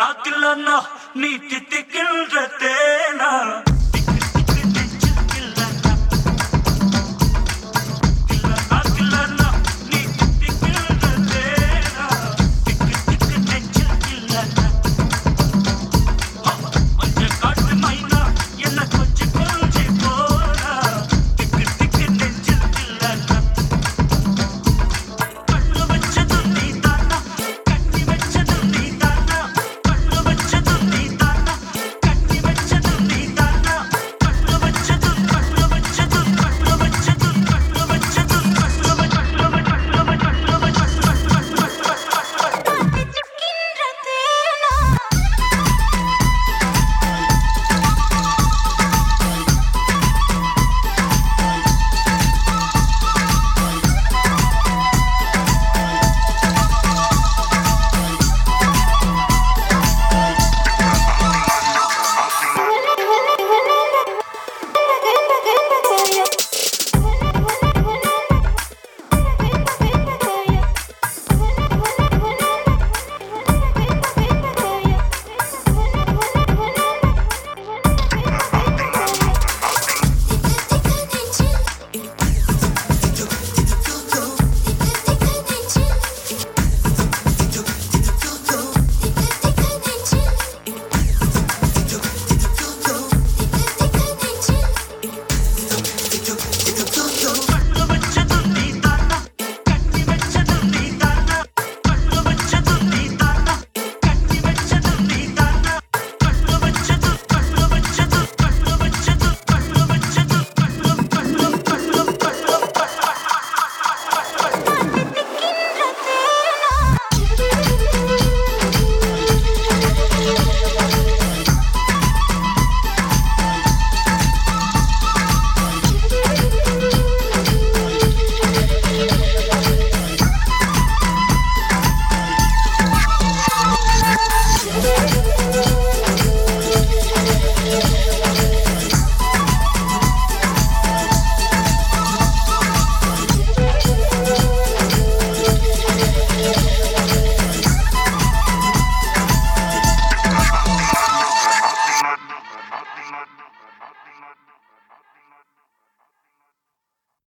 نا کلنا نیتی تکل رت